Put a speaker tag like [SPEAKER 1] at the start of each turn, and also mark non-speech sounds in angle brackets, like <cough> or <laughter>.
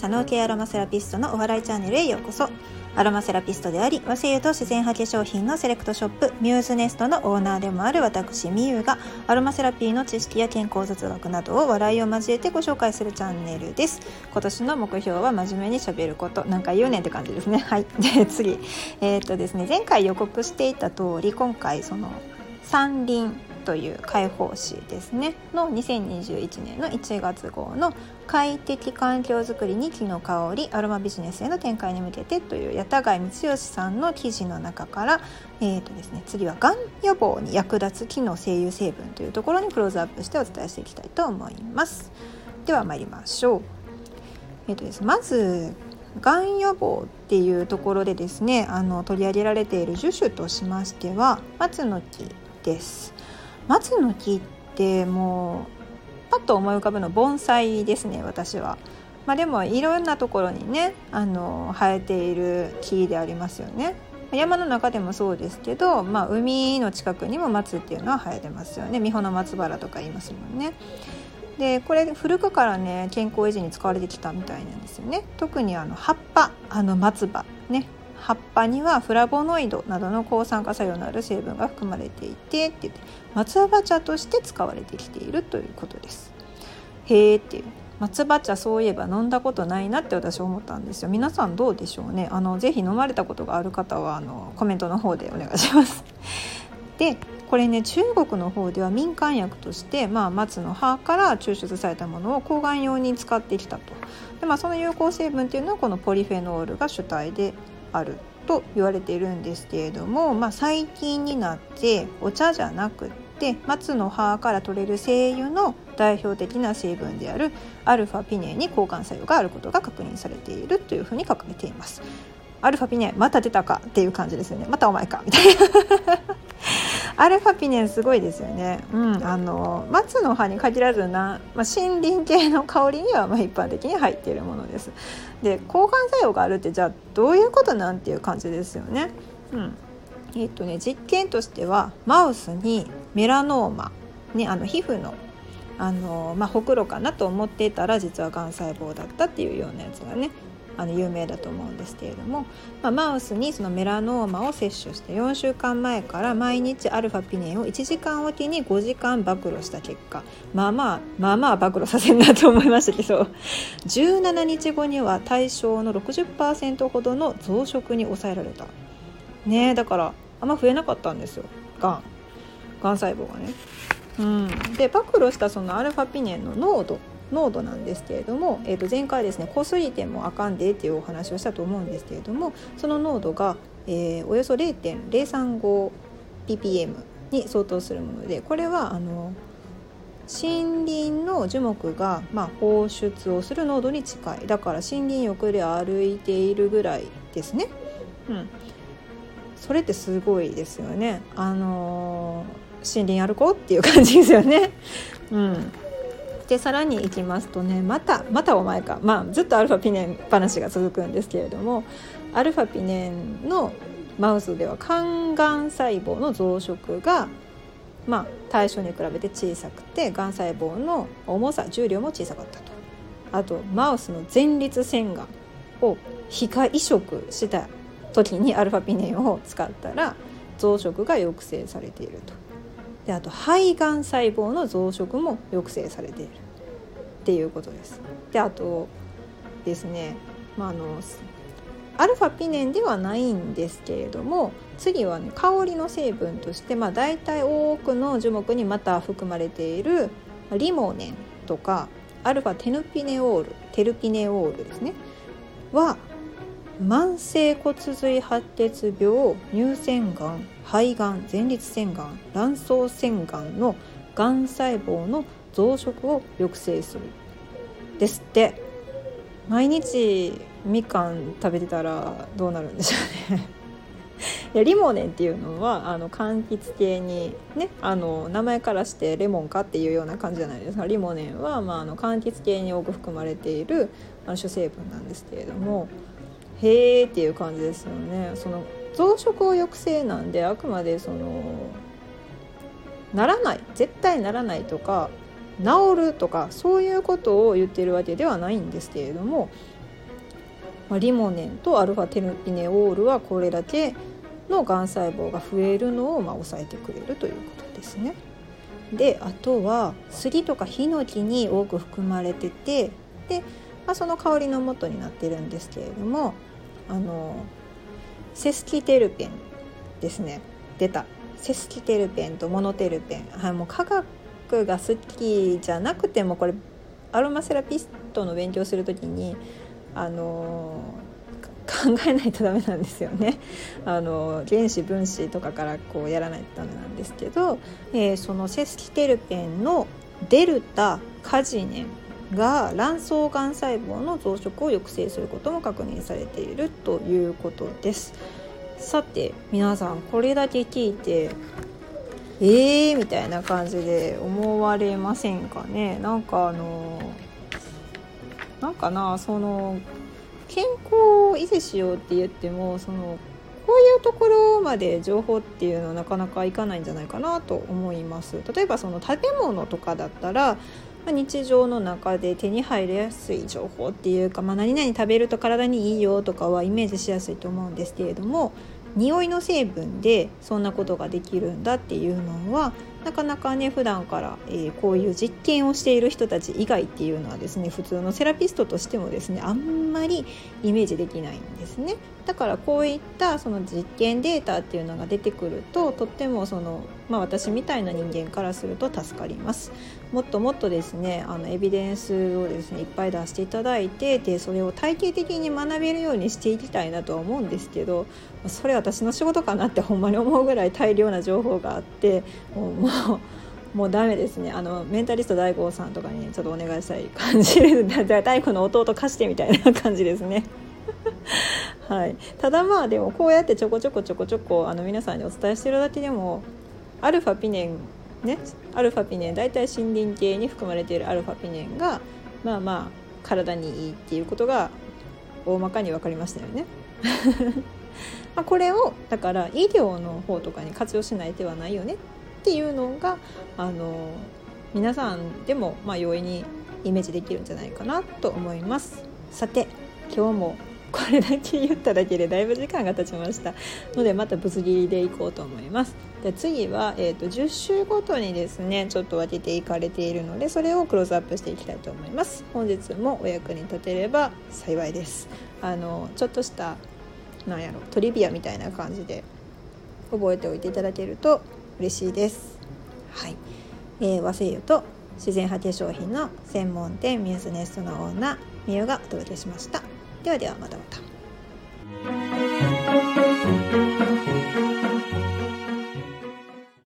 [SPEAKER 1] 佐野系アロマセラピストのお笑いチャンネルへようこそ。アロマセラピストであり和製油と自然派化粧品のセレクトショップミューズネストのオーナーでもある私みゆがアロマセラピーの知識や健康雑学などを笑いを交えてご紹介するチャンネルです。今年の目標は真面目にしゃべること。なんか言うねんって感じですね。<laughs> はい。で次。えー、っとですね。前回予告していた通り今回その山林という解放誌ですねの2021年の1月号の快適環境づくりに木の香りアロマビジネスへの展開に向けてという八田貝光義さんの記事の中から、えーとですね、次はがん予防に役立つ木の精油成分というところにクローズアップしてお伝えしていきたいと思います。では参りましょう。えーとです、まずがん予防っていうところでですねあの取り上げられている樹種としましては松の木です。松の木ってもうパッと思い浮かぶの盆栽ですね私は。まあ、でもいろんなところにねあの生えている木でありますよね。山の中でもそうですけど、まあ、海の近くにも松っていうのは生えてますよね三保の松原とか言いますもんね。でこれ古くからね健康維持に使われてきたみたいなんですよね。特にあの葉っぱあの松葉ね葉っぱにはフラボノイドなどの抗酸化作用のある成分が含まれていてって言って松葉茶として使われてきているということです。へーっていう。松葉茶そういえば飲んだことないなって私思ったんですよ。皆さんどうでしょうね。あのぜひ飲まれたことがある方はあのコメントの方でお願いします。<laughs> でこれね中国の方では民間薬として、まあ、松の葉から抽出されたものを抗がん用に使ってきたと。で、まあ、その有効成分っていうのはこのポリフェノールが主体であると言われているんですけれども、まあ、最近になってお茶じゃなくって松の葉から取れる精油の代表的な成分であるアルファピネに交換作用があることが確認されているというふうに書かれています。アルファピネまた出たかっていう感じですよねまたお前かみたいなアルファピネンすごいですよね。うん、あの松の葉に限らずな、まあ、森林系の香りにはま一般的に入っているものです。で抗がん作用があるってじゃあどういうことなんていう感じですよね。うん、えっ、とね実験としてはマウスにメラノーマ、ね、あの皮膚のあの、まあ、ほくろかなと思っていたら実はがん細胞だったっていうようなやつがねあの有名だと思うんですけれども、まあ、マウスにそのメラノーマを摂取して4週間前から毎日アルファピネンを1時間おきに5時間暴露した結果まあまあまあまあ暴露させるなと思いましたけど17日後には対象の60%ほどの増殖に抑えられた。ねだからあんま増えなかったんですよ。がんがん細胞がね。うん、で暴露したそのアルファピネンの濃度濃度なんですけれども、えー、と前回ですね濃すぎてもあかんでっていうお話をしたと思うんですけれどもその濃度が、えー、およそ 0.035ppm に相当するものでこれはあの森林の樹木が、まあ、放出をする濃度に近いだから森林浴で歩いているぐらいですね。うん、それってすごいですよね。あのー、森林歩こうっていう感じですよね。うんでさらにいきますとねまたまたお前か。まあずっとアルファピネン話が続くんですけれどもアルファピネンのマウスでは肝がん細胞の増殖がまあ対象に比べて小さくてがん細胞の重さ重量も小さかったと。あとマウスの前立腺がんを皮下移植した時にアルファピネンを使ったら増殖が抑制されていると。であと肺がん細胞の増殖も抑制されているっていうことです。であとですね、まあ、あのアルファピネンではないんですけれども次はね香りの成分として、まあ、大体多くの樹木にまた含まれているリモネンとかアルファテヌピネオールテルピネオールですねは慢性骨髄白血病乳腺がん肺がん前立腺がん卵巣腺がんのがん細胞の増殖を抑制する。ですって。毎日みかん食べてたらどうなるんでしょうね。<laughs> いやリモネンっていうのはあの柑橘系にねあの名前からしてレモンかっていうような感じじゃないですか。リモネンは、まあ、あの柑橘系に多く含まれているあの主成分なんですけれどもへーっていう感じですよねその増殖を抑制なんであくまでそのならない絶対ならないとか治るとかそういうことを言ってるわけではないんですけれどもまあ、リモネンとアルファテルピネオールはこれだけのがん細胞が増えるのをまあ抑えてくれるということですね。であとは杉とかヒノキに多く含まれててで、まあ、その香りの元になってるんですけれどもあのセスキテルペンですね。出た。セスキテルペンとモノテルペン、はい、もう科学が好きじゃなくてもこれアロマセラピストの勉強する時にあの考えないとダメなんですよね。<laughs> あの原子分子とかからこうやらないとダメなんですけど、えー、そのセスキテルペンのデルタカジネンが卵巣がん細胞の増殖を抑制することも確認されているということです。さて皆さんこれだけ聞いてえーみたいな感じで思われませんかね？なんかあのなんかなその健康を維持しようって言ってもそのこういうところまで情報っていうのはなかなかいかないんじゃないかなと思います例えばその食べ物とかだったらま日常の中で手に入りやすい情報っていうか、まあ、何々食べると体にいいよとかはイメージしやすいと思うんですけれども匂いの成分でそんなことができるんだっていうのはなかなかね普段から、えー、こういう実験をしている人たち以外っていうのはですね普通のセラピストとしてもですねあんまりイメージできないんですね。だからこういったその実験データっていうのが出てくるととってもその、まあ、私みたいな人間からすると助かります。もっともっとですねあのエビデンスをですねいっぱい出していただいてでそれを体系的に学べるようにしていきたいなとは思うんですけどそれ私の仕事かなってほんまに思うぐらい大量な情報があってもうもうもうダメですねあのメンタリスト大悟さんとかにちょっとお願いしたい感じです <laughs> 大悟の弟貸してみたいな感じですね。<laughs> はい、ただまあでもこうやってちょこちょこちょこちょこあの皆さんにお伝えしてるだけでもアルファピネンねアルファピネン大体森林系に含まれているアルファピネンがまあまあ体にいいっていうことが大まかに分かりましたよね。まあこれをだから医療の方とかに活用しない手はないよねっていうのがあの皆さんでもまあ容易にイメージできるんじゃないかなと思います。さて今日もこれだけ言っただけでだいぶ時間が経ちました。のでまたぶつ切りでいこうと思います。で次は、えーと、10週ごとにですねちょっと分けていかれているのでそれをクローズアップしていきたいと思います。本日もお役に立てれば幸いです。あのちょっとしたなんやろトリビアみたいな感じで覚えておいていただけると嬉しいです。はい、えー、和製油と自然派化粧品の専門店ミューズネストのオーナーみゆがお届けしました。ではではまたまた。